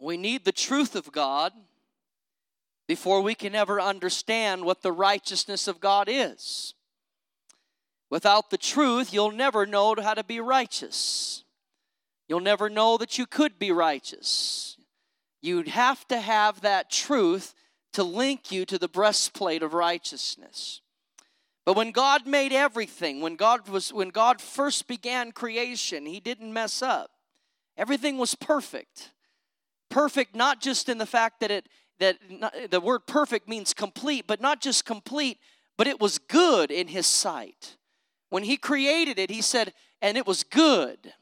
We need the truth of God before we can ever understand what the righteousness of God is. Without the truth, you'll never know how to be righteous. You'll never know that you could be righteous. You'd have to have that truth to link you to the breastplate of righteousness. But when God made everything, when God was when God first began creation, he didn't mess up. Everything was perfect. Perfect not just in the fact that it that not, the word perfect means complete, but not just complete, but it was good in his sight. When he created it, he said, and it was good.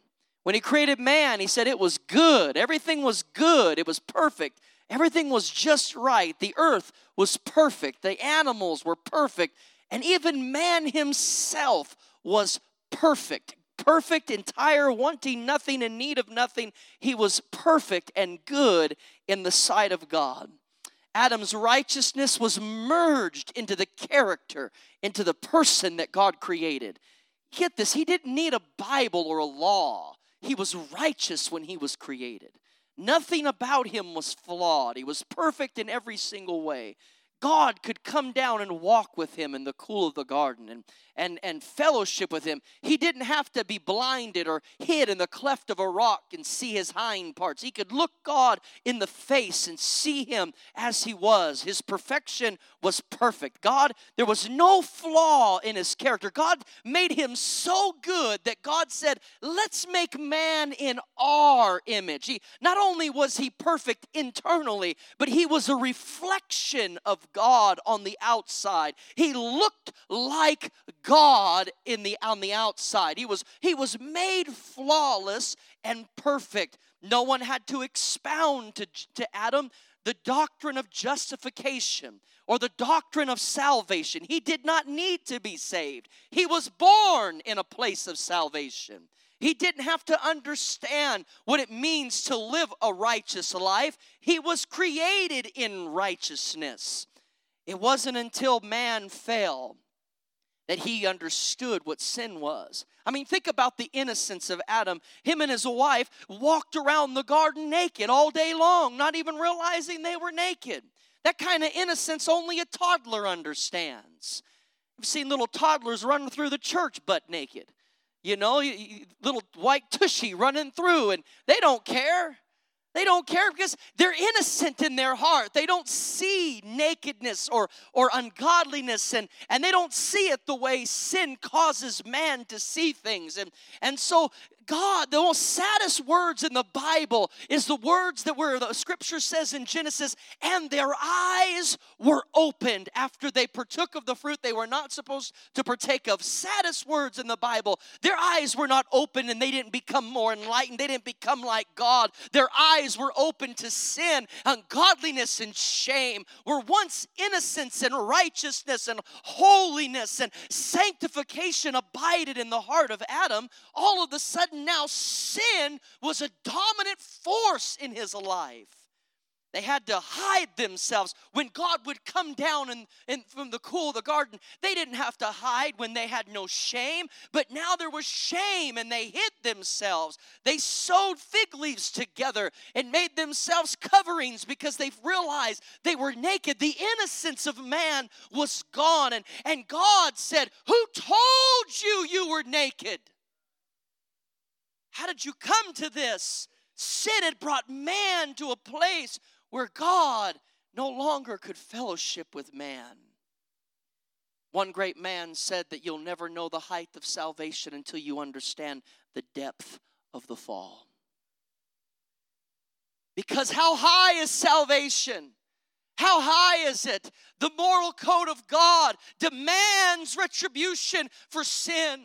When he created man, he said it was good. Everything was good. It was perfect. Everything was just right. The earth was perfect. The animals were perfect. And even man himself was perfect. Perfect, entire, wanting nothing, in need of nothing. He was perfect and good in the sight of God. Adam's righteousness was merged into the character, into the person that God created. Get this, he didn't need a Bible or a law. He was righteous when he was created. Nothing about him was flawed. He was perfect in every single way. God could come down and walk with him in the cool of the garden and, and, and fellowship with him. He didn't have to be blinded or hid in the cleft of a rock and see his hind parts. He could look God in the face and see him as he was. His perfection was perfect. God, there was no flaw in his character. God made him so good that God said, Let's make man in our image. He, not only was he perfect internally, but he was a reflection of God on the outside. He looked like God in the on the outside. He was he was made flawless and perfect. No one had to expound to, to Adam the doctrine of justification or the doctrine of salvation. He did not need to be saved. He was born in a place of salvation. He didn't have to understand what it means to live a righteous life. He was created in righteousness. It wasn't until man fell that he understood what sin was. I mean, think about the innocence of Adam. Him and his wife walked around the garden naked all day long, not even realizing they were naked. That kind of innocence only a toddler understands. I've seen little toddlers running through the church butt naked. You know, little white tushy running through, and they don't care. They don't care because they're innocent in their heart. They don't see nakedness or, or ungodliness and, and they don't see it the way sin causes man to see things. And, and so God, the most saddest words in the Bible is the words that were the scripture says in Genesis, and their eyes were opened after they partook of the fruit they were not supposed to partake of. Saddest words in the Bible. Their eyes were not open and they didn't become more enlightened. They didn't become like God. Their eyes were open to sin, ungodliness, and shame. Were once innocence and righteousness and holiness and sanctification abided in the heart of Adam. All of a sudden, now sin was a dominant force in his life. They had to hide themselves. When God would come down and, from the cool of the garden, they didn't have to hide when they had no shame, but now there was shame and they hid themselves. They sewed fig leaves together and made themselves coverings because they realized they were naked. The innocence of man was gone. And, and God said, Who told you you were naked? How did you come to this? Sin had brought man to a place where God no longer could fellowship with man. One great man said that you'll never know the height of salvation until you understand the depth of the fall. Because how high is salvation? How high is it? The moral code of God demands retribution for sin.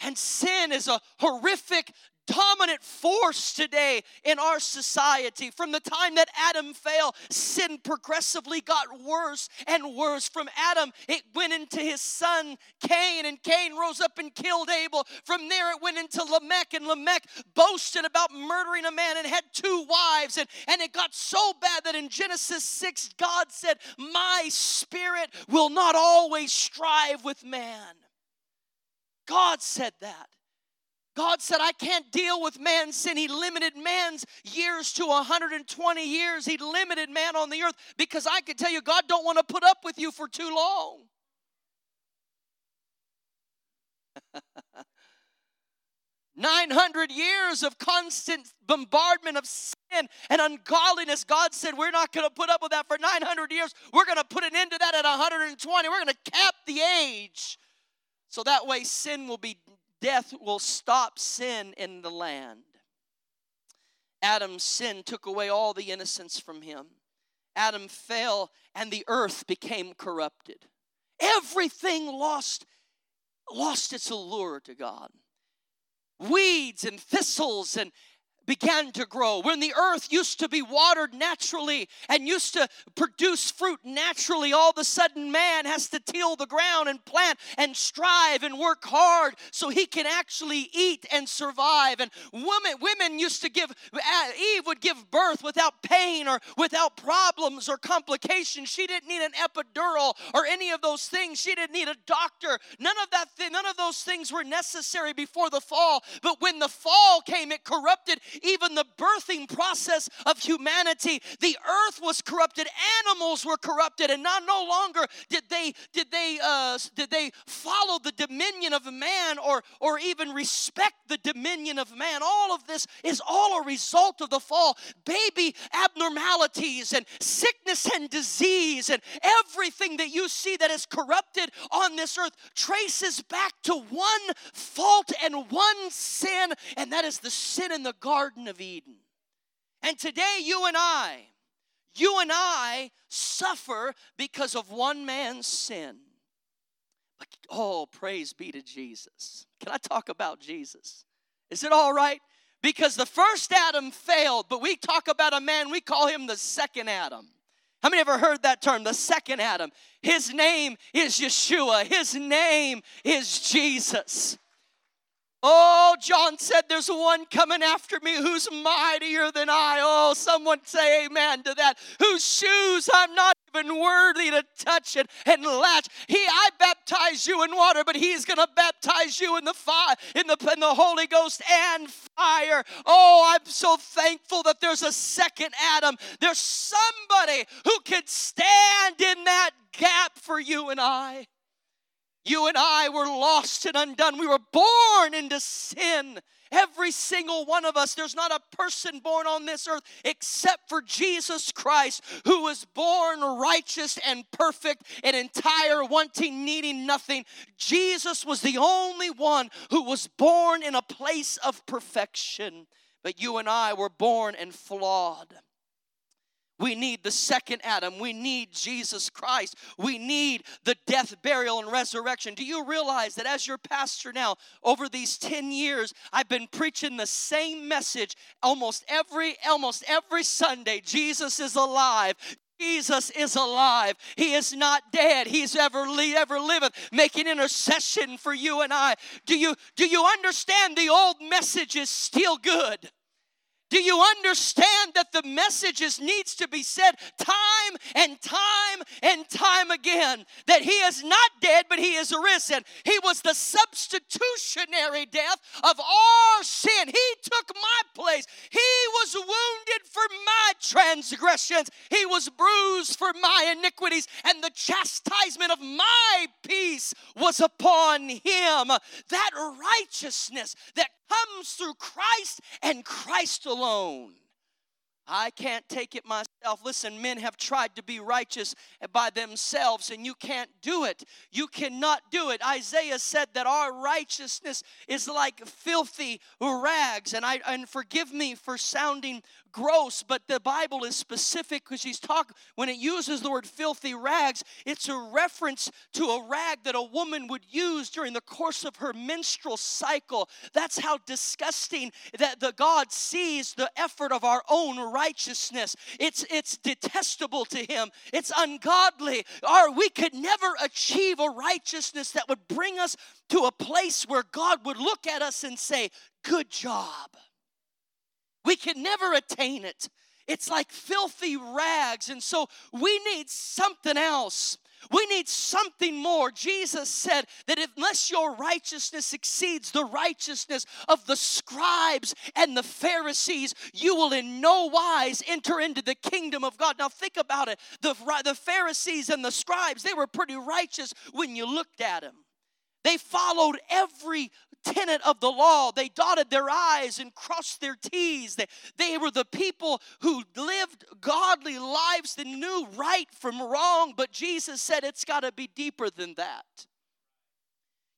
And sin is a horrific, dominant force today in our society. From the time that Adam fell, sin progressively got worse and worse. From Adam, it went into his son Cain, and Cain rose up and killed Abel. From there, it went into Lamech, and Lamech boasted about murdering a man and had two wives. And, and it got so bad that in Genesis 6, God said, My spirit will not always strive with man. God said that. God said, I can't deal with man's sin. He limited man's years to 120 years. He limited man on the earth because I can tell you, God don't want to put up with you for too long. 900 years of constant bombardment of sin and ungodliness. God said, We're not going to put up with that for 900 years. We're going to put an end to that at 120. We're going to cap the age. So that way, sin will be, death will stop sin in the land. Adam's sin took away all the innocence from him. Adam fell, and the earth became corrupted. Everything lost, lost its allure to God weeds and thistles and began to grow. When the earth used to be watered naturally and used to produce fruit naturally, all of a sudden man has to till the ground and plant and strive and work hard so he can actually eat and survive. And women, women used to give, uh, Eve would give birth without pain or without problems or complications. She didn't need an epidural or any of those things. She didn't need a doctor. None of that, none of those things were necessary before the fall. But when the fall came, it corrupted even the birthing process of humanity. The earth was corrupted, animals were corrupted, and not no longer did they did they uh, did they follow the dominion of man or or even respect the dominion of man. All of this is all a result of the fall. Baby abnormalities and sickness and disease and everything that you see that is corrupted on this earth traces back to one fault and one sin, and that is the sin in the garden Garden of Eden. And today, you and I, you and I suffer because of one man's sin. But, oh, praise be to Jesus. Can I talk about Jesus? Is it all right? Because the first Adam failed, but we talk about a man, we call him the second Adam. How many ever heard that term, the second Adam? His name is Yeshua, his name is Jesus. Oh, John said, There's one coming after me who's mightier than I. Oh, someone say amen to that. Whose shoes I'm not even worthy to touch it and latch. He, I baptize you in water, but he's going to baptize you in the fire, in the, in the Holy Ghost and fire. Oh, I'm so thankful that there's a second Adam. There's somebody who can stand in that gap for you and I. You and I were lost and undone. We were born into sin. Every single one of us, there's not a person born on this earth except for Jesus Christ, who was born righteous and perfect and entire, wanting, needing nothing. Jesus was the only one who was born in a place of perfection. But you and I were born and flawed. We need the second Adam. We need Jesus Christ. We need the death, burial, and resurrection. Do you realize that as your pastor now, over these 10 years, I've been preaching the same message almost every almost every Sunday. Jesus is alive. Jesus is alive. He is not dead. He's ever ever liveth, making intercession for you and I. Do you do you understand the old message is still good? Do you understand that the messages needs to be said time and time and time again that he is not dead but he is risen. He was the substitutionary death of our sin. He took my place. He was wounded for my transgressions. He was bruised for my iniquities and the chastisement of my peace was upon him. That righteousness that comes through Christ and Christ alone. I can't take it myself. Listen, men have tried to be righteous by themselves, and you can't do it. You cannot do it. Isaiah said that our righteousness is like filthy rags. And I and forgive me for sounding gross, but the Bible is specific because she's talking when it uses the word filthy rags, it's a reference to a rag that a woman would use during the course of her menstrual cycle. That's how disgusting that the God sees the effort of our own righteousness. It's it's detestable to him. It's ungodly. Or we could never achieve a righteousness that would bring us to a place where God would look at us and say, "Good job." We can never attain it. It's like filthy rags. And so we need something else. We need something more. Jesus said that unless your righteousness exceeds the righteousness of the scribes and the Pharisees, you will in no wise enter into the kingdom of God. Now, think about it. The, the Pharisees and the scribes, they were pretty righteous when you looked at them. They followed every tenet of the law. They dotted their I's and crossed their T's. They, they were the people who lived godly lives that knew right from wrong, but Jesus said it's got to be deeper than that.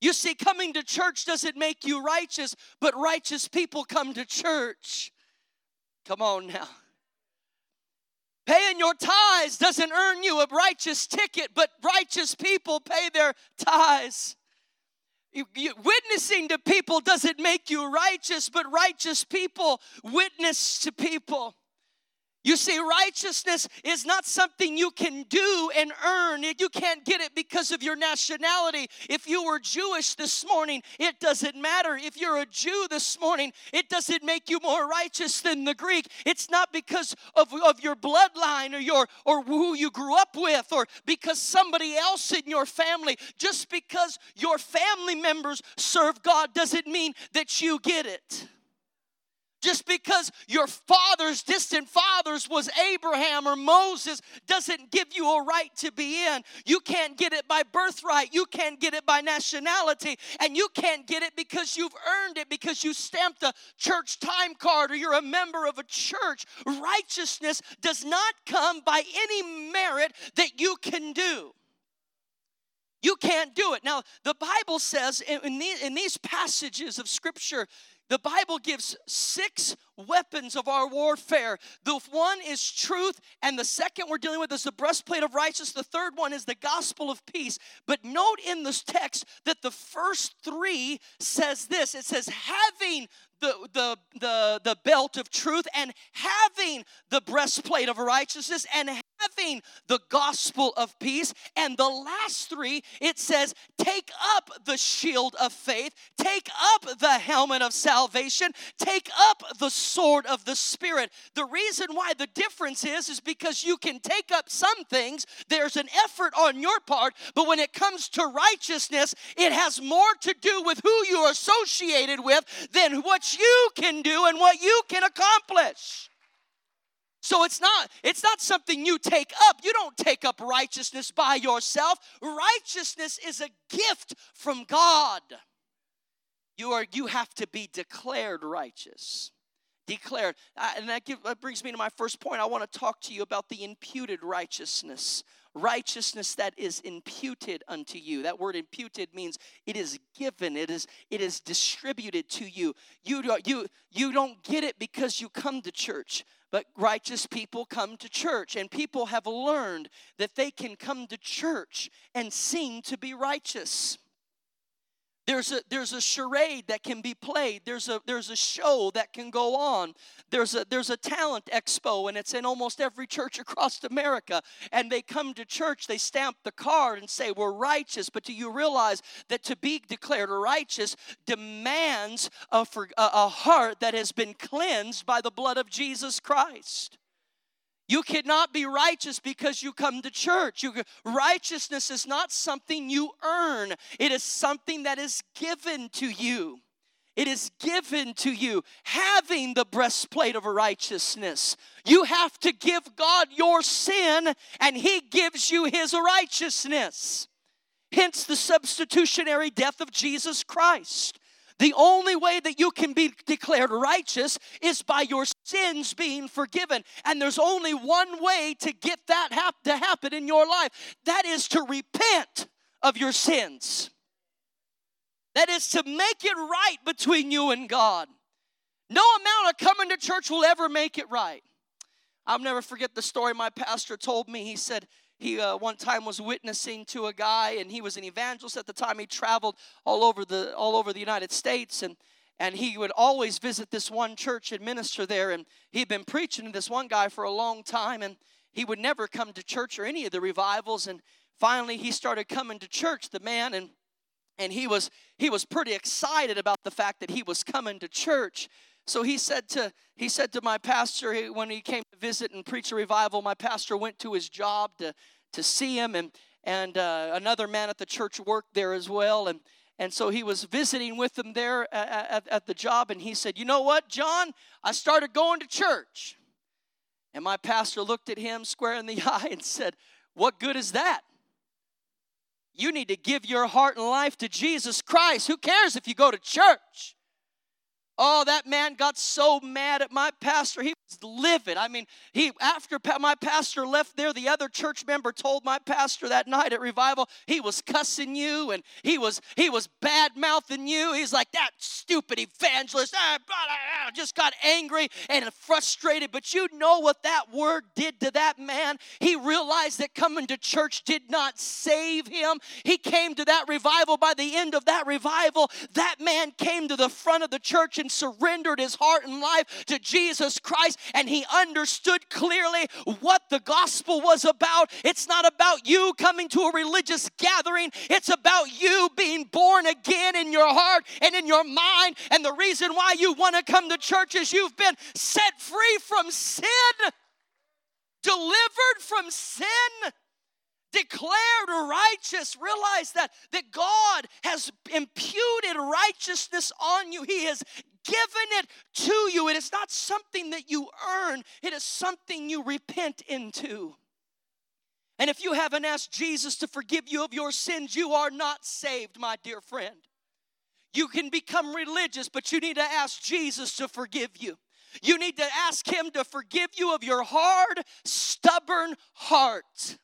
You see, coming to church doesn't make you righteous, but righteous people come to church. Come on now. Paying your tithes doesn't earn you a righteous ticket, but righteous people pay their tithes. Witnessing to people doesn't make you righteous, but righteous people witness to people. You see, righteousness is not something you can do and earn. You can't get it because of your nationality. If you were Jewish this morning, it doesn't matter. If you're a Jew this morning, it doesn't make you more righteous than the Greek. It's not because of, of your bloodline or your or who you grew up with or because somebody else in your family. Just because your family members serve God doesn't mean that you get it. Just because your father's distant fathers was Abraham or Moses doesn't give you a right to be in. You can't get it by birthright. You can't get it by nationality. And you can't get it because you've earned it because you stamped a church time card or you're a member of a church. Righteousness does not come by any merit that you can do. You can't do it. Now, the Bible says in, these, in these passages of Scripture, the Bible gives six weapons of our warfare. The one is truth, and the second we're dealing with is the breastplate of righteousness. The third one is the gospel of peace. But note in this text that the first three says this it says, having the, the, the, the belt of truth and having the breastplate of righteousness and having the gospel of peace. And the last three, it says, take up the shield of faith, take up the helmet of salvation, take up the sword of the Spirit. The reason why the difference is, is because you can take up some things, there's an effort on your part, but when it comes to righteousness, it has more to do with who you're associated with than what you can do and what you can accomplish. So it's not it's not something you take up. You don't take up righteousness by yourself. Righteousness is a gift from God. You are you have to be declared righteous. Declared. and that, give, that brings me to my first point. I want to talk to you about the imputed righteousness righteousness that is imputed unto you that word imputed means it is given it is it is distributed to you you do, you you don't get it because you come to church but righteous people come to church, and people have learned that they can come to church and seem to be righteous. There's a, there's a charade that can be played. There's a, there's a show that can go on. There's a, there's a talent expo, and it's in almost every church across America. And they come to church, they stamp the card and say, We're righteous. But do you realize that to be declared righteous demands a, a heart that has been cleansed by the blood of Jesus Christ? You cannot be righteous because you come to church. You, righteousness is not something you earn, it is something that is given to you. It is given to you, having the breastplate of righteousness. You have to give God your sin, and He gives you His righteousness. Hence the substitutionary death of Jesus Christ. The only way that you can be declared righteous is by your sins being forgiven. And there's only one way to get that hap- to happen in your life that is to repent of your sins. That is to make it right between you and God. No amount of coming to church will ever make it right. I'll never forget the story my pastor told me. He said, he uh, one time was witnessing to a guy and he was an evangelist at the time he traveled all over the all over the united states and and he would always visit this one church and minister there and he'd been preaching to this one guy for a long time and he would never come to church or any of the revivals and finally he started coming to church the man and and he was he was pretty excited about the fact that he was coming to church so he said to he said to my pastor when he came to visit and preach a revival, my pastor went to his job to to see him and and uh, another man at the church worked there as well. And, and so he was visiting with them there uh, uh, at, at, at the job, and he said, You know what, John? I started going to church. And my pastor looked at him square in the eye and said, What good is that? You need to give your heart and life to Jesus Christ. Who cares if you go to church? Oh, that man got so mad at my pastor. He was livid. I mean, he after my pastor left there, the other church member told my pastor that night at revival he was cussing you and he was he was bad mouthing you. He's like that stupid evangelist. Ah, I just got angry and frustrated. But you know what that word did to that man? He realized that coming to church did not save him. He came to that revival. By the end of that revival, that man came to the front of the church and surrendered his heart and life to Jesus Christ, and he understood clearly what the gospel was about. It's not about you coming to a religious gathering, it's about you being born again in your heart and in your mind. And the reason why you want to come to church is you've been set free from sin, delivered from sin declared righteous realize that that god has imputed righteousness on you he has given it to you. It is not something that you earn, it is something you repent into. And if you haven't asked Jesus to forgive you of your sins, you are not saved, my dear friend. You can become religious, but you need to ask Jesus to forgive you. You need to ask Him to forgive you of your hard, stubborn heart.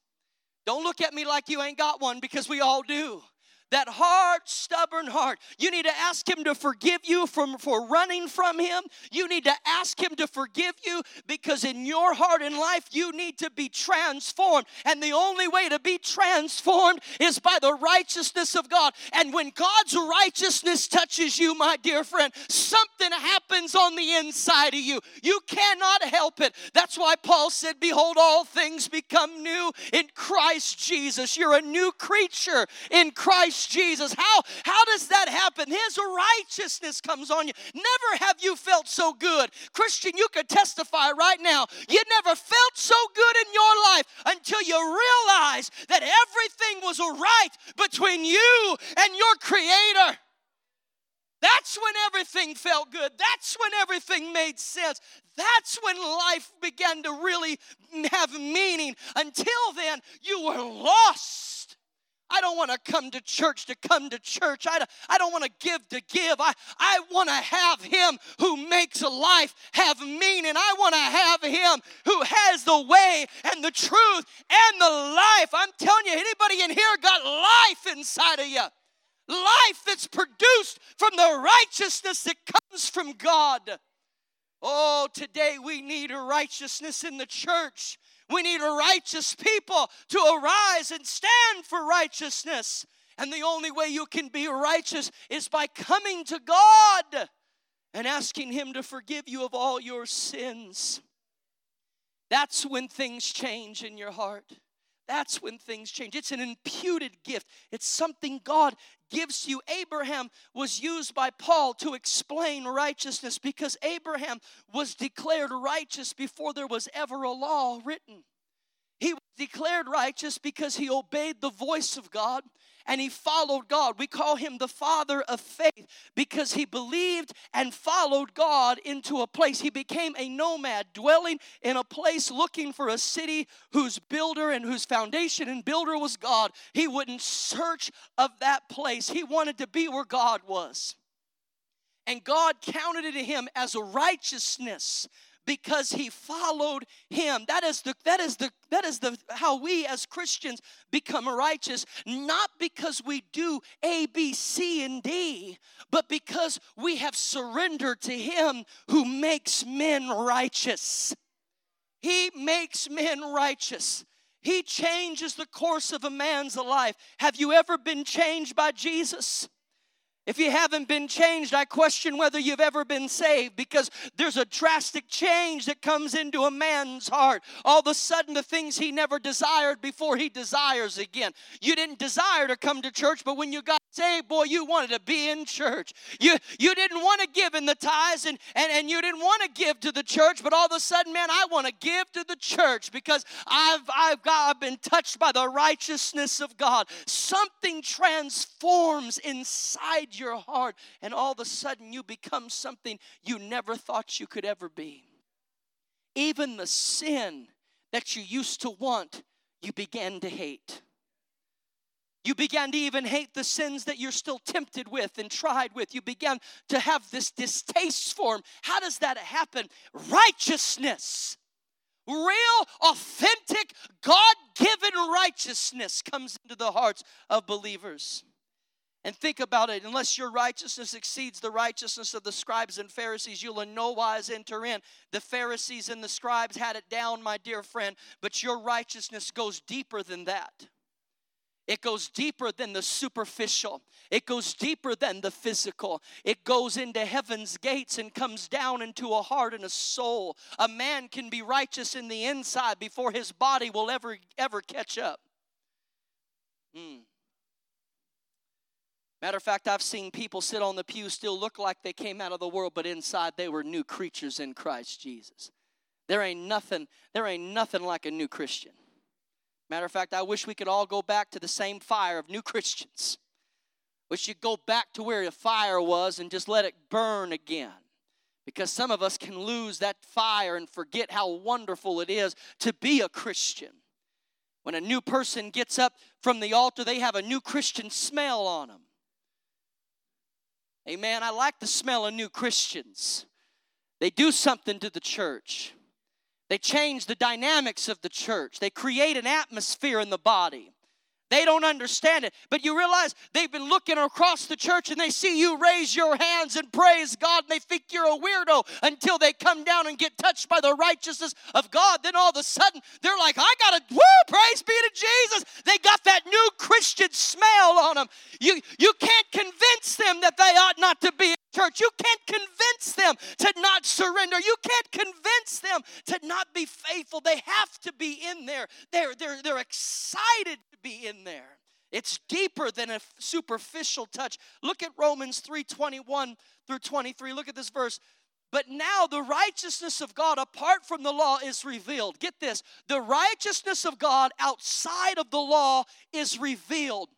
Don't look at me like you ain't got one because we all do that hard, stubborn heart. You need to ask Him to forgive you from, for running from Him. You need to ask Him to forgive you because in your heart and life, you need to be transformed. And the only way to be transformed is by the righteousness of God. And when God's righteousness touches you, my dear friend, something happens on the inside of you. You cannot help it. That's why Paul said, Behold, all things become new in Christ Jesus. You're a new creature in Christ Christ Jesus. How, how does that happen? His righteousness comes on you. Never have you felt so good. Christian, you could testify right now. You never felt so good in your life until you realized that everything was right between you and your Creator. That's when everything felt good. That's when everything made sense. That's when life began to really have meaning. Until then, you were lost I don't want to come to church to come to church. I, I don't want to give to give. I, I want to have Him who makes life have meaning. I want to have Him who has the way and the truth and the life. I'm telling you, anybody in here got life inside of you. Life that's produced from the righteousness that comes from God. Oh, today we need righteousness in the church. We need a righteous people to arise and stand for righteousness. And the only way you can be righteous is by coming to God and asking Him to forgive you of all your sins. That's when things change in your heart. That's when things change. It's an imputed gift, it's something God gives you. Abraham was used by Paul to explain righteousness because Abraham was declared righteous before there was ever a law written. He was declared righteous because he obeyed the voice of God and he followed God. We call him the father of faith because he believed and followed God into a place. He became a nomad, dwelling in a place looking for a city whose builder and whose foundation and builder was God. He wouldn't search of that place, he wanted to be where God was. And God counted it to him as a righteousness because he followed him. That is the that is the that is the how we as christians become righteous not because we do a b c and d but because we have surrendered to him who makes men righteous. He makes men righteous. He changes the course of a man's life. Have you ever been changed by jesus If you haven't been changed, I question whether you've ever been saved because there's a drastic change that comes into a man's heart. All of a sudden, the things he never desired before he desires again. You didn't desire to come to church, but when you got saved, boy, you wanted to be in church. You, you didn't want to give in the tithes and, and, and you didn't want to give to the church, but all of a sudden, man, I want to give to the church because I've, I've, got, I've been touched by the righteousness of God. Something transforms inside your heart, and all of a sudden, you become something you never thought you could ever be. Even the sin that you used to want, you began to hate. You began to even hate the sins that you're still tempted with and tried with. You began to have this distaste for them. How does that happen? Righteousness. Real, authentic, God given righteousness comes into the hearts of believers. And think about it unless your righteousness exceeds the righteousness of the scribes and Pharisees, you'll in no wise enter in. The Pharisees and the scribes had it down, my dear friend, but your righteousness goes deeper than that. It goes deeper than the superficial. It goes deeper than the physical. It goes into heaven's gates and comes down into a heart and a soul. A man can be righteous in the inside before his body will ever ever catch up. Hmm. Matter of fact, I've seen people sit on the pew still look like they came out of the world, but inside they were new creatures in Christ Jesus. There ain't nothing, there ain't nothing like a new Christian. Matter of fact, I wish we could all go back to the same fire of new Christians. Wish you'd go back to where the fire was and just let it burn again. Because some of us can lose that fire and forget how wonderful it is to be a Christian. When a new person gets up from the altar, they have a new Christian smell on them. Amen. I like the smell of new Christians. They do something to the church. They change the dynamics of the church. They create an atmosphere in the body. They don't understand it. But you realize they've been looking across the church and they see you raise your hands and praise God and they think you're a weirdo until they come down and get touched by the righteousness of God. Then all of a sudden they're like, I got to, woo, praise be to Jesus. They got that new Christian smell on them. You, you can't convince them that they ought not to be church. You can't convince them to not surrender. You can't convince them to not be faithful. They have to be in there. They're, they're, they're excited to be in there. It's deeper than a superficial touch. Look at Romans 3 21 through 23. Look at this verse. But now the righteousness of God apart from the law is revealed. Get this the righteousness of God outside of the law is revealed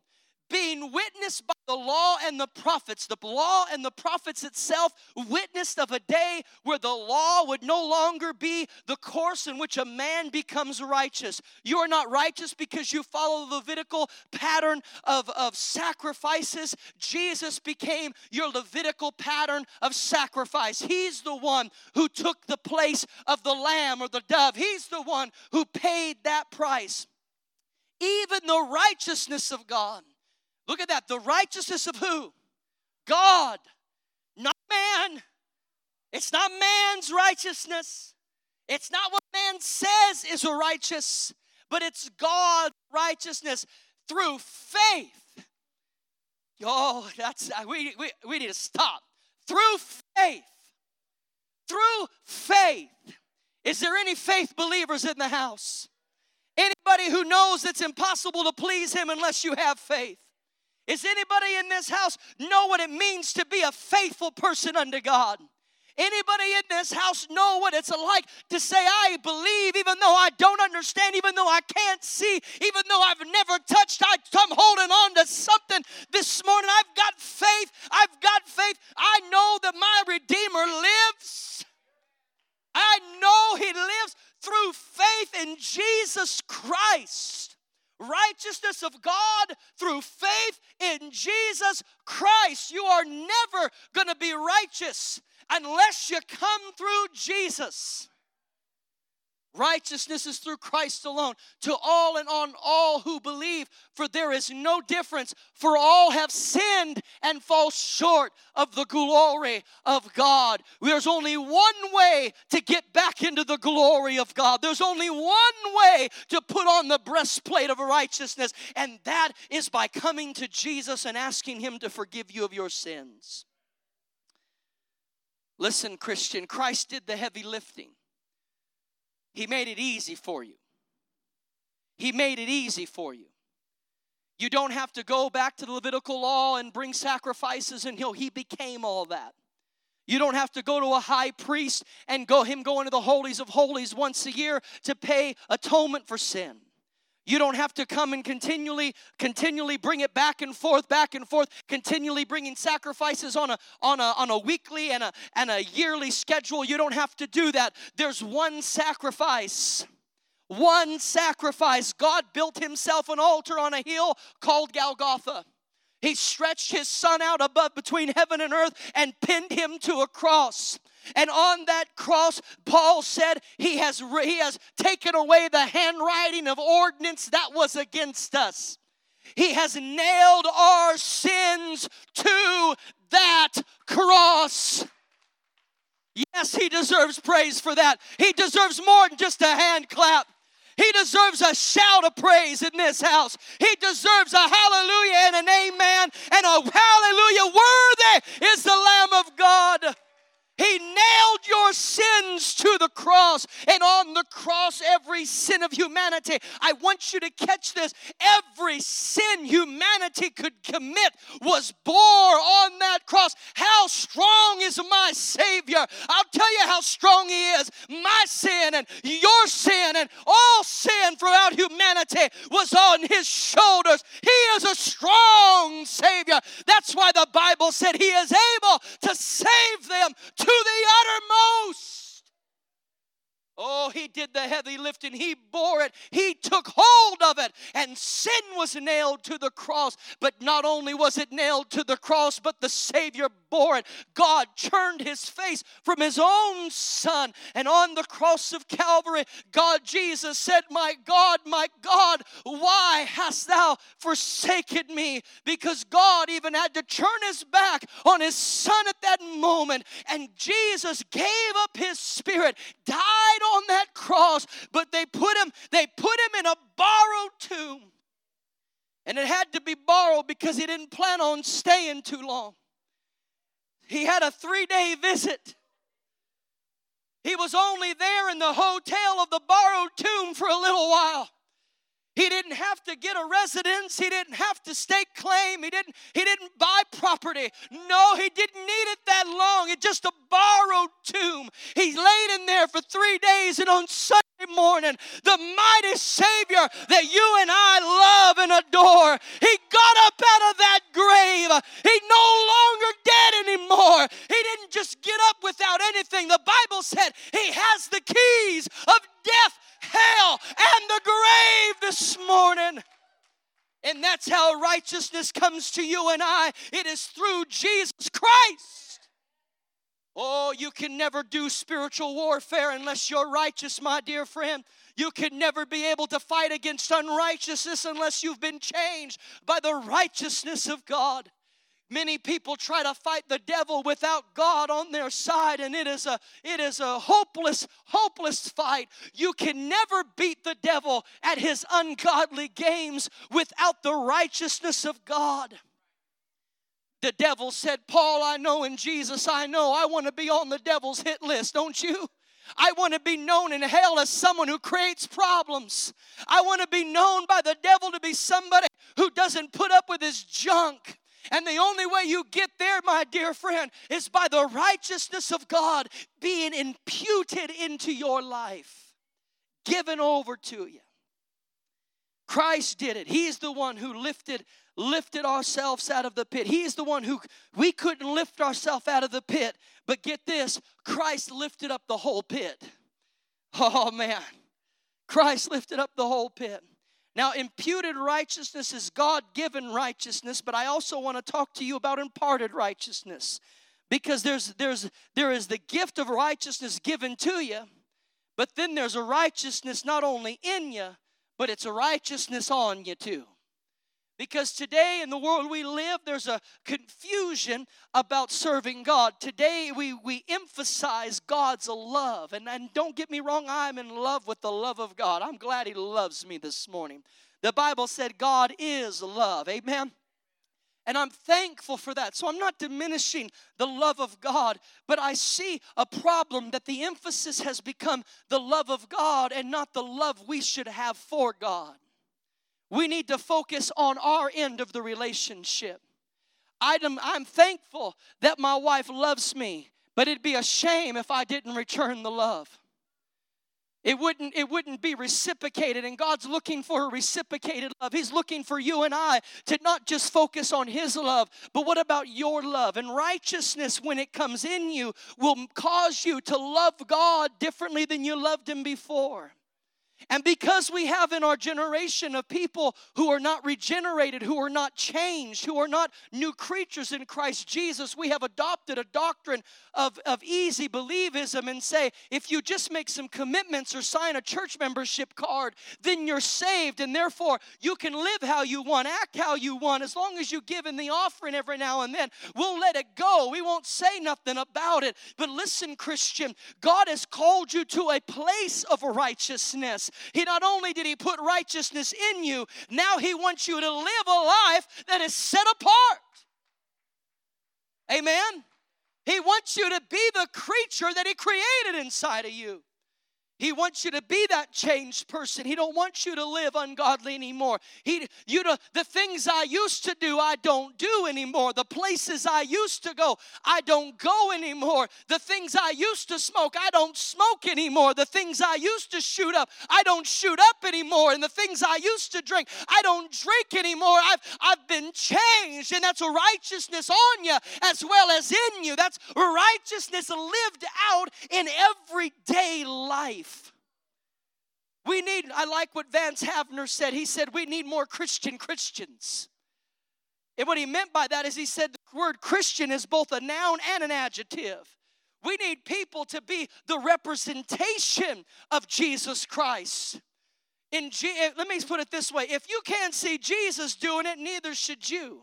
being witnessed by the law and the prophets. The law and the prophets itself witnessed of a day where the law would no longer be the course in which a man becomes righteous. You are not righteous because you follow the Levitical pattern of, of sacrifices. Jesus became your Levitical pattern of sacrifice. He's the one who took the place of the lamb or the dove, He's the one who paid that price. Even the righteousness of God Look at that. The righteousness of who? God, not man. It's not man's righteousness. It's not what man says is righteous, but it's God's righteousness through faith. Oh, that's we, we, we need to stop. Through faith. Through faith. Is there any faith believers in the house? Anybody who knows it's impossible to please him unless you have faith? Is anybody in this house know what it means to be a faithful person unto God? Anybody in this house know what it's like to say, I believe, even though I don't understand, even though I can't see, even though I've never touched, I, am holding on to something this morning. I've got faith. I've got faith. I know that my Redeemer lives. I know He lives through faith in Jesus Christ righteousness of God through faith in Jesus Christ. You are never going to be righteous unless you come through Jesus. Righteousness is through Christ alone, to all and on all who believe, for there is no difference, for all have sinned and fall short of the glory of God. There's only one way to get back into the glory of God. There's only one way to put on the breastplate of righteousness, and that is by coming to Jesus and asking Him to forgive you of your sins. Listen, Christian, Christ did the heavy lifting. He made it easy for you. He made it easy for you. You don't have to go back to the Levitical law and bring sacrifices and he became all that. You don't have to go to a high priest and go him go into the holies of holies once a year to pay atonement for sin. You don't have to come and continually, continually bring it back and forth, back and forth, continually bringing sacrifices on a on a on a weekly and a and a yearly schedule. You don't have to do that. There's one sacrifice. One sacrifice. God built himself an altar on a hill called Golgotha. He stretched his son out above between heaven and earth and pinned him to a cross. And on that cross, Paul said he has, he has taken away the handwriting of ordinance that was against us. He has nailed our sins to that cross. Yes, he deserves praise for that. He deserves more than just a hand clap. He deserves a shout of praise in this house. He deserves a hallelujah and an amen and a hallelujah. Worthy is the Lamb of God. He nailed your to the cross, and on the cross, every sin of humanity. I want you to catch this. Every sin humanity could commit was bore on that cross. How strong is my Savior? I'll tell you how strong He is. My sin and your sin and all sin throughout humanity was on His shoulders. He is a strong Savior. That's why the Bible said He is able to save them to the uttermost. Oh, he did the heavy lifting. He bore it. He took hold of it. And sin was nailed to the cross. But not only was it nailed to the cross, but the Savior bore it. God turned his face from his own son. And on the cross of Calvary, God Jesus said, My God, my God, why hast thou forsaken me? Because God even had to turn his back on his son at that moment. And Jesus gave up his spirit, died on that cross, but they put him, they put him in a borrowed tomb. And it had to be borrowed because he didn't plan on staying too long. He had a three day visit. He was only there in the hotel of the borrowed tomb for a little while. He didn't have to get a residence. He didn't have to stake claim. He didn't, he didn't buy property. No, he didn't need it that long. It's just a borrowed tomb. He laid in there for three days, and on Sunday morning, the mighty Savior that you and I love and adore, he got up out of that grave. He no longer dead anymore. He didn't just get up without anything. The Bible said he has the keys of death hell, and the grave this morning. And that's how righteousness comes to you and I. It is through Jesus Christ. Oh, you can never do spiritual warfare unless you're righteous, my dear friend. You can never be able to fight against unrighteousness unless you've been changed by the righteousness of God. Many people try to fight the devil without God on their side, and it is a it is a hopeless, hopeless fight. You can never beat the devil at his ungodly games without the righteousness of God. The devil said, Paul, I know, and Jesus, I know. I want to be on the devil's hit list, don't you? I want to be known in hell as someone who creates problems. I want to be known by the devil to be somebody who doesn't put up with his junk. And the only way you get there, my dear friend, is by the righteousness of God being imputed into your life, given over to you. Christ did it. He's the one who lifted lifted ourselves out of the pit. He's the one who we couldn't lift ourselves out of the pit. But get this, Christ lifted up the whole pit. Oh man. Christ lifted up the whole pit. Now, imputed righteousness is God given righteousness, but I also want to talk to you about imparted righteousness because there's, there's, there is the gift of righteousness given to you, But then there's a righteousness not only in you, but it's a righteousness on you too. Because today in the world we live, there's a confusion about serving God. Today we, we emphasize God's love. And, and don't get me wrong, I'm in love with the love of God. I'm glad He loves me this morning. The Bible said God is love. Amen. And I'm thankful for that. So I'm not diminishing the love of God, but I see a problem that the emphasis has become the love of God and not the love we should have for God. We need to focus on our end of the relationship. I'm, I'm thankful that my wife loves me, but it'd be a shame if I didn't return the love. It wouldn't, it wouldn't be reciprocated, and God's looking for a reciprocated love. He's looking for you and I to not just focus on His love, but what about your love? And righteousness, when it comes in you, will cause you to love God differently than you loved Him before. And because we have in our generation of people who are not regenerated, who are not changed, who are not new creatures in Christ Jesus, we have adopted a doctrine of, of easy believism and say, if you just make some commitments or sign a church membership card, then you're saved. And therefore, you can live how you want, act how you want, as long as you give in the offering every now and then. We'll let it go. We won't say nothing about it. But listen, Christian, God has called you to a place of righteousness. He not only did he put righteousness in you, now he wants you to live a life that is set apart. Amen. He wants you to be the creature that he created inside of you. He wants you to be that changed person. He don't want you to live ungodly anymore. He you know the things I used to do I don't do anymore. The places I used to go, I don't go anymore. The things I used to smoke, I don't smoke anymore. The things I used to shoot up, I don't shoot up anymore. And the things I used to drink, I don't drink anymore. I've I've been changed and that's righteousness on you as well as in you. That's righteousness lived out in everyday life. We need, I like what Vance Havner said. He said, we need more Christian Christians. And what he meant by that is he said the word Christian is both a noun and an adjective. We need people to be the representation of Jesus Christ. In G- eh, let me put it this way if you can't see Jesus doing it, neither should you.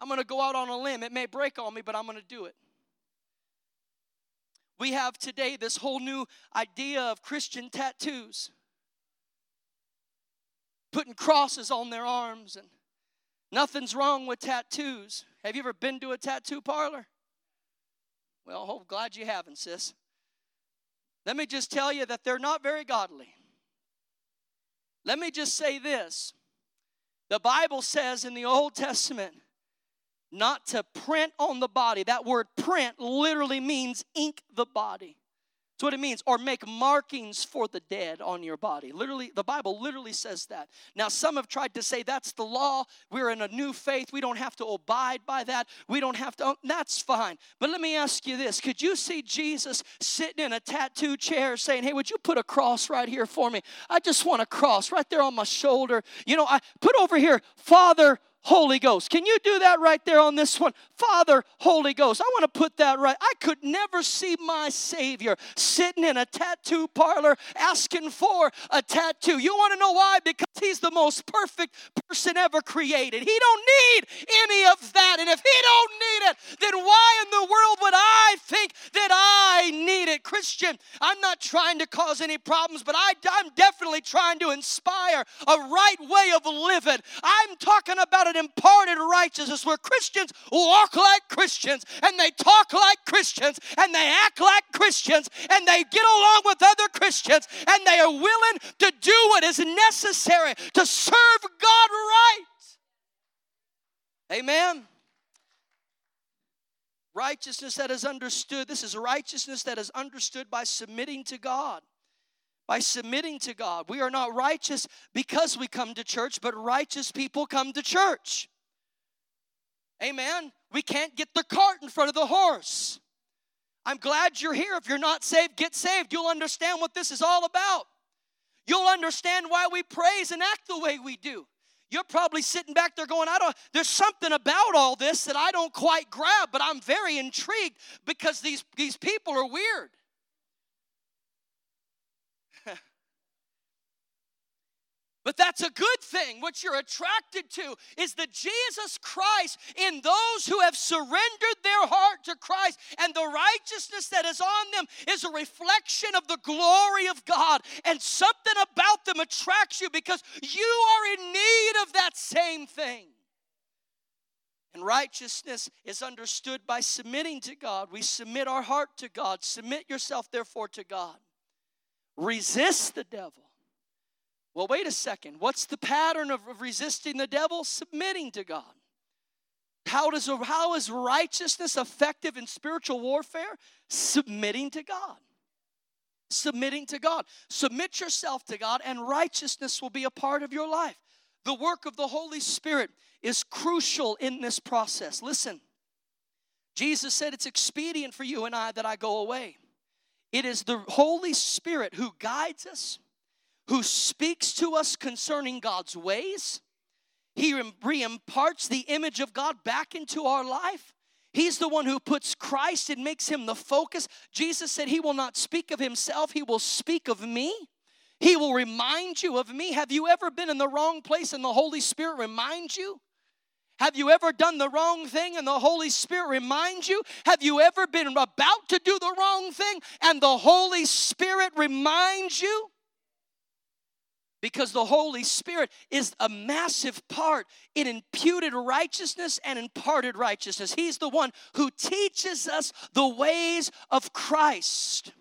I'm going to go out on a limb. It may break on me, but I'm going to do it. We have today this whole new idea of Christian tattoos. Putting crosses on their arms and nothing's wrong with tattoos. Have you ever been to a tattoo parlor? Well, I'm glad you haven't, sis. Let me just tell you that they're not very godly. Let me just say this. The Bible says in the Old Testament not to print on the body. That word print literally means ink the body. That's what it means. Or make markings for the dead on your body. Literally, the Bible literally says that. Now, some have tried to say that's the law. We're in a new faith. We don't have to abide by that. We don't have to. Oh, that's fine. But let me ask you this Could you see Jesus sitting in a tattoo chair saying, Hey, would you put a cross right here for me? I just want a cross right there on my shoulder. You know, I put over here, Father, Holy Ghost. Can you do that right there on this one? Father, Holy Ghost. I want to put that right. I could never see my Savior sitting in a tattoo parlor asking for a tattoo. You want to know why? Because He's the most perfect person ever created. He don't need any of that. And if He don't need it, then why in the world would I think that I need it? Christian, I'm not trying to cause any problems, but I, I'm definitely trying to inspire a right way of living. I'm talking about an imparted righteousness where Christians walk like Christians and they talk like Christians and they act like Christians and they get along with other Christians and they are willing to do what is necessary to serve God right. Amen. Righteousness that is understood. This is righteousness that is understood by submitting to God by submitting to God. We are not righteous because we come to church, but righteous people come to church. Amen. We can't get the cart in front of the horse. I'm glad you're here. If you're not saved, get saved. You'll understand what this is all about. You'll understand why we praise and act the way we do. you're probably sitting back there going, I don't, there's something about all this that I don't quite grab, but I'm very intrigued because these, these people are weird. But that's a good thing. What you're attracted to is the Jesus Christ in those who have surrendered their heart to Christ, and the righteousness that is on them is a reflection of the glory of God. And something about them attracts you because you are in need of that same thing. And righteousness is understood by submitting to God. We submit our heart to God. Submit yourself, therefore, to God. Resist the devil well, wait a second. What's the pattern of resisting the devil? Submitting to God. How, does, how is righteousness effective in spiritual warfare? Submitting to God. Submitting to God. Submit yourself to God, and righteousness will be a part of your life. The work of the Holy Spirit is crucial in this process. Listen, Jesus said it's expedient for you and I that I go away. It is the Holy Spirit who guides us, who speaks to us concerning God's ways. He reimparts the image of God back into our life. He's the one who puts Christ and makes him the focus. Jesus said, He will not speak of Himself, He will speak of me. He will remind you of me. Have you ever been in the wrong place and the Holy Spirit reminds you? Have you ever done the wrong thing and the Holy Spirit reminds you? Have you ever been about to do the wrong thing and the Holy Spirit reminds you? Because the Holy Spirit is a massive part in imputed righteousness and imparted righteousness. He's the one who teaches us the ways of Christ.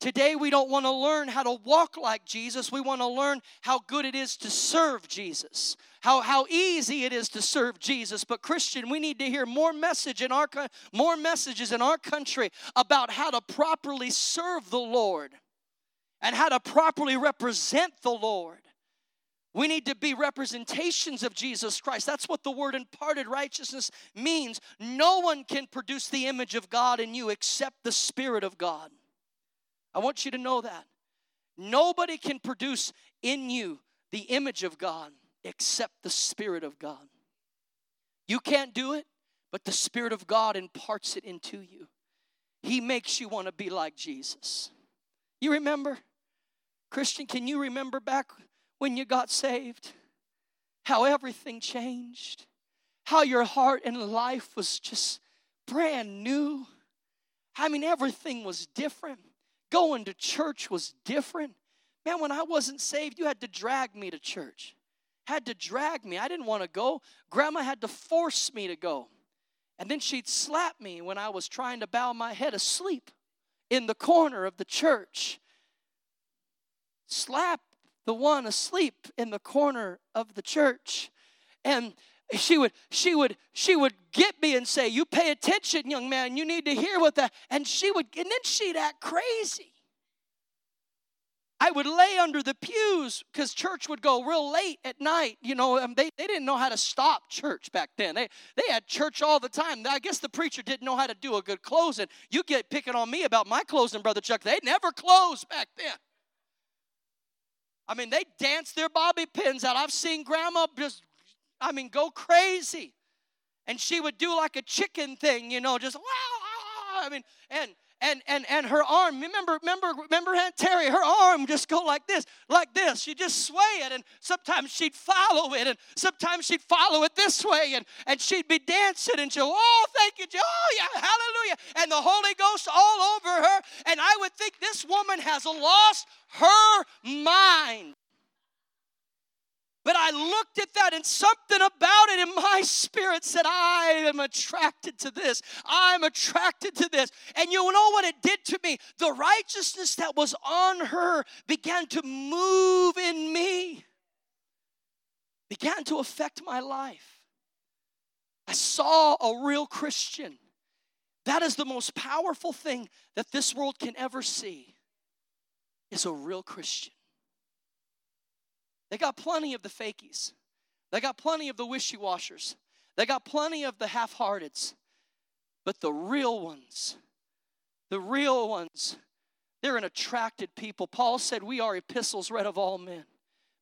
Today, we don't want to learn how to walk like Jesus. We want to learn how good it is to serve Jesus, how, how easy it is to serve Jesus. But, Christian, we need to hear more message in our, more messages in our country about how to properly serve the Lord and how to properly represent the Lord. We need to be representations of Jesus Christ. That's what the word imparted righteousness means. No one can produce the image of God in you except the Spirit of God. I want you to know that. Nobody can produce in you the image of God except the Spirit of God. You can't do it, but the Spirit of God imparts it into you. He makes you want to be like Jesus. You remember? Christian, can you remember back when you got saved? How everything changed? How your heart and life was just brand new? I mean, everything was different. Going to church was different. Man, when I wasn't saved, you had to drag me to church. Had to drag me. I didn't want to go. Grandma had to force me to go. And then she'd slap me when I was trying to bow my head asleep in the corner of the church slap the one asleep in the corner of the church. And she would she would she would get me and say you pay attention young man. You need to hear what that and she would and then she'd act crazy. I would lay under the pews because church would go real late at night you know and they, they didn't know how to stop church back then. They, they had church all the time. I guess the preacher didn't know how to do a good closing. You get picking on me about my closing brother chuck. They never closed back then I mean, they dance their bobby pins out. I've seen grandma just, I mean, go crazy. And she would do like a chicken thing, you know, just wow. Ah, ah, ah. I mean, and and and and her arm remember remember remember aunt terry her arm just go like this like this. She'd just sway it and sometimes she'd follow it and sometimes she'd follow it this way and and she'd be dancing and she'll oh thank you oh yeah hallelujah and the holy ghost all over her and i would think this woman has lost her mind but I looked at that and something about it in my spirit said, I am attracted to this. I'm attracted to this. And you know what it did to me? The righteousness that was on her began to move in me, began to affect my life. I saw a real Christian. That is the most powerful thing that this world can ever see is a real Christian. They got plenty of the fakies. They got plenty of the wishy washers. They got plenty of the half hearteds. But the real ones, the real ones, they're an attracted people. Paul said, We are epistles read of all men.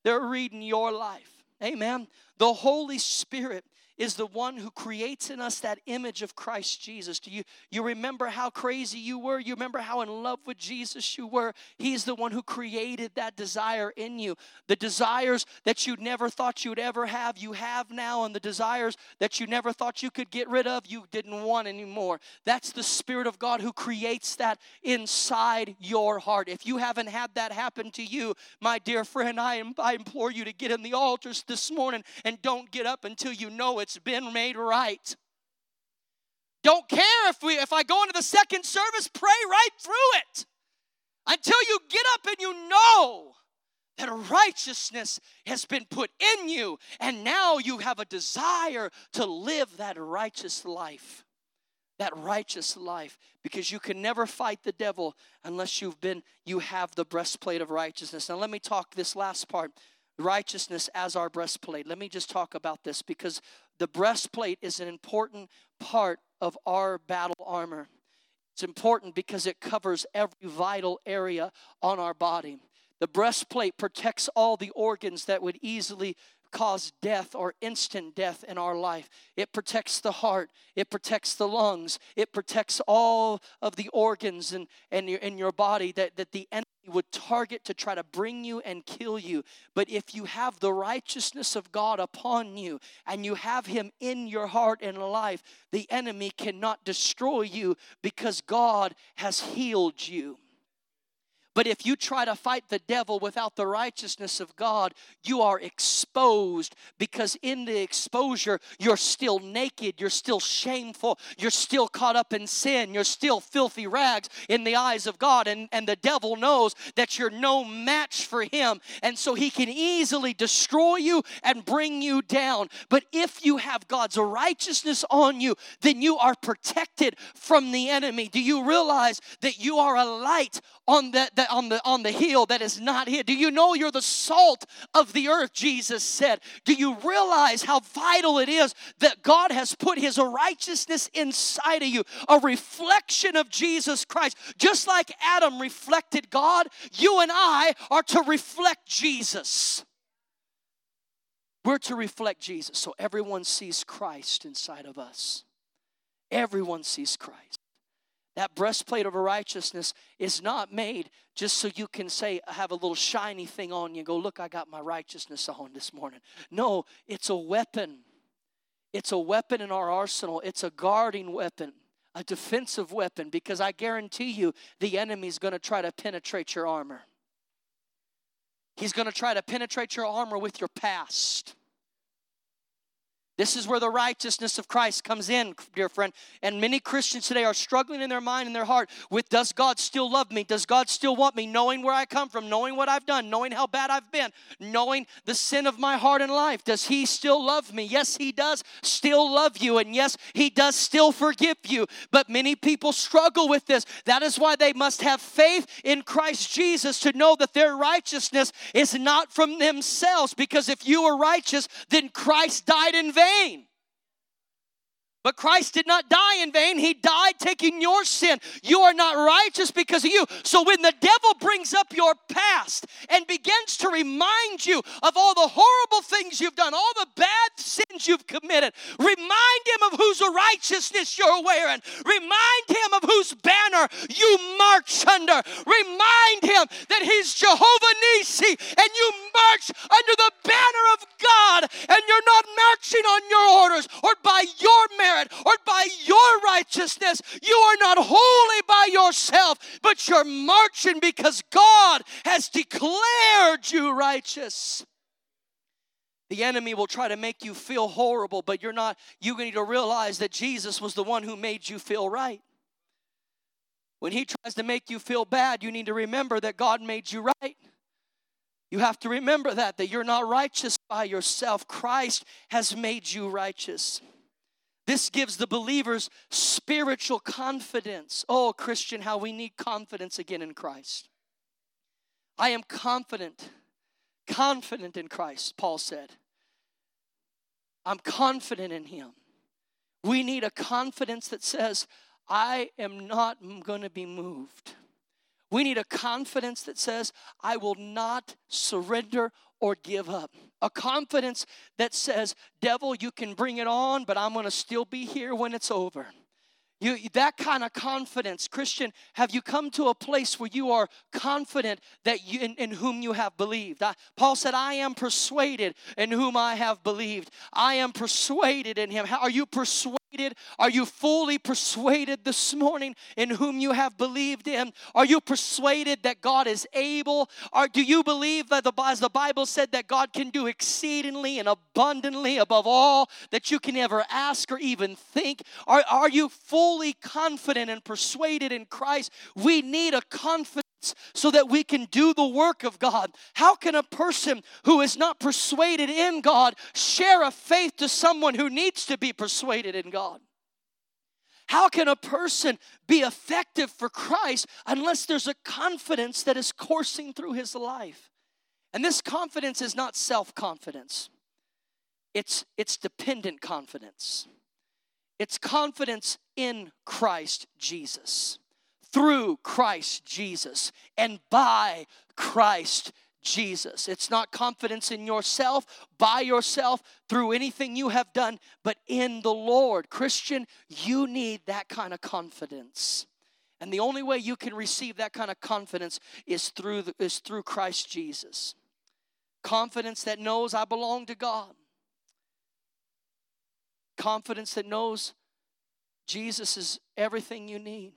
They're reading your life. Amen. The Holy Spirit is the one who creates in us that image of Christ Jesus. Do you you remember how crazy you were? You remember how in love with Jesus you were? He's the one who created that desire in you. The desires that you never thought you'd ever have, you have now, and the desires that you never thought you could get rid of, you didn't want anymore. That's the Spirit of God who creates that inside your heart. If you haven't had that happen to you, my dear friend, I, I implore you to get in the altars this morning and don't get up until you know it it's been made right. Don't care if we if I go into the second service, pray right through it. Until you get up and you know that righteousness has been put in you and now you have a desire to live that righteous life that righteous life because you can never fight the devil unless you've been you have the breastplate of righteousness now let me talk this last part righteousness as our breastplate let me just talk about this because the breastplate is an important part of our battle armor. It's important because it covers every vital area on our body. The breastplate protects all the organs that would easily cause death or instant death in our life. It protects the heart, it protects the lungs, it protects all of the organs in, in, your, in your body that, that the enemy would target to try to bring you and kill you. But if you have the righteousness of God upon you and you have Him in your heart and life, the enemy cannot destroy you because God has healed you. But if you try to fight the devil without the righteousness of God, you are exposed because in the exposure, you're still naked, you're still shameful, you're still caught up in sin, you're still filthy rags in the eyes of God. And, and the devil knows that you're no match for him. And so he can easily destroy you and bring you down. But if you have God's righteousness on you, then you are protected from the enemy. Do you realize that you are a light on the, on the on the hill that is not here. Do you know you're the salt of the earth? Jesus said. Do you realize how vital it is that God has put his righteousness inside of you, a reflection of Jesus Christ. Just like Adam reflected God, you and I are to reflect Jesus. We're to reflect Jesus so everyone sees Christ inside of us. Everyone sees Christ. That breastplate of righteousness is not made just so you can say, I have a little shiny thing on you. Go, look, I got my righteousness on this morning. No, it's a weapon. It's a weapon in our arsenal, it's a guarding weapon, a defensive weapon, because I guarantee you the enemy's going to try to penetrate your armor. He's going to try to penetrate your armor with your past. This is where the righteousness of Christ comes in, dear friend. And many Christians today are struggling in their mind and their heart with Does God still love me? Does God still want me? Knowing where I come from, knowing what I've done, knowing how bad I've been, knowing the sin of my heart and life. Does He still love me? Yes, He does still love you. And yes, He does still forgive you. But many people struggle with this. That is why they must have faith in Christ Jesus to know that their righteousness is not from themselves. Because if you are righteous, then Christ died in vain vain. But Christ did not die in vain. He died taking your sin. You are not righteous because of you. So when the devil brings up your past and begins to remind you of all the horrible things you've done, all the bad sins you've committed, remind him of whose righteousness you're wearing. Remind him of whose banner you march under. Remind him that he's Jehovah Nisi and you march under the banner of God and you're not marching on your orders or by your merit merit or by your righteousness. You are not holy by yourself, but you're marching because God has declared you righteous. The enemy will try to make you feel horrible, but you're not. You need to realize that Jesus was the one who made you feel right. When he tries to make you feel bad, you need to remember that God made you right. You have to remember that, that you're not righteous by yourself. Christ has made you righteous. This gives the believers spiritual confidence. Oh, Christian, how we need confidence again in Christ. I am confident, confident in Christ, Paul said. I'm confident in Him. We need a confidence that says, I am not going to be moved. We need a confidence that says, I will not surrender or give up. A confidence that says, Devil, you can bring it on, but I'm to still be here when it's over. You, that kind of confidence, Christian, have you come to a place where you are confident that you, in, in whom you have believed? I, Paul said, I am persuaded in whom I have believed. I am persuaded in him. How, are you persuaded? Are you fully persuaded this morning in whom you have believed in? Are you persuaded that God is able? Or do you believe that the, as the Bible said that God can do exceedingly and abundantly above all that you can ever ask or even think? Are, are you fully confident and persuaded in Christ? We need a so that we can do the work of God. How can a person who is not persuaded in God share a faith to someone who needs to be persuaded in God? How can a person be effective for Christ unless there's a confidence that is coursing through his life? And this confidence is not self confidence, it's, it's dependent confidence. It's confidence in Christ Jesus through Christ Jesus and by Christ Jesus. It's not confidence in yourself, by yourself, through anything you have done, but in the Lord. Christian, you need that kind of confidence. And the only way you can receive that kind of confidence is through, the, is through Christ Jesus. Confidence that knows I belong to God. Confidence that knows Jesus is everything you need.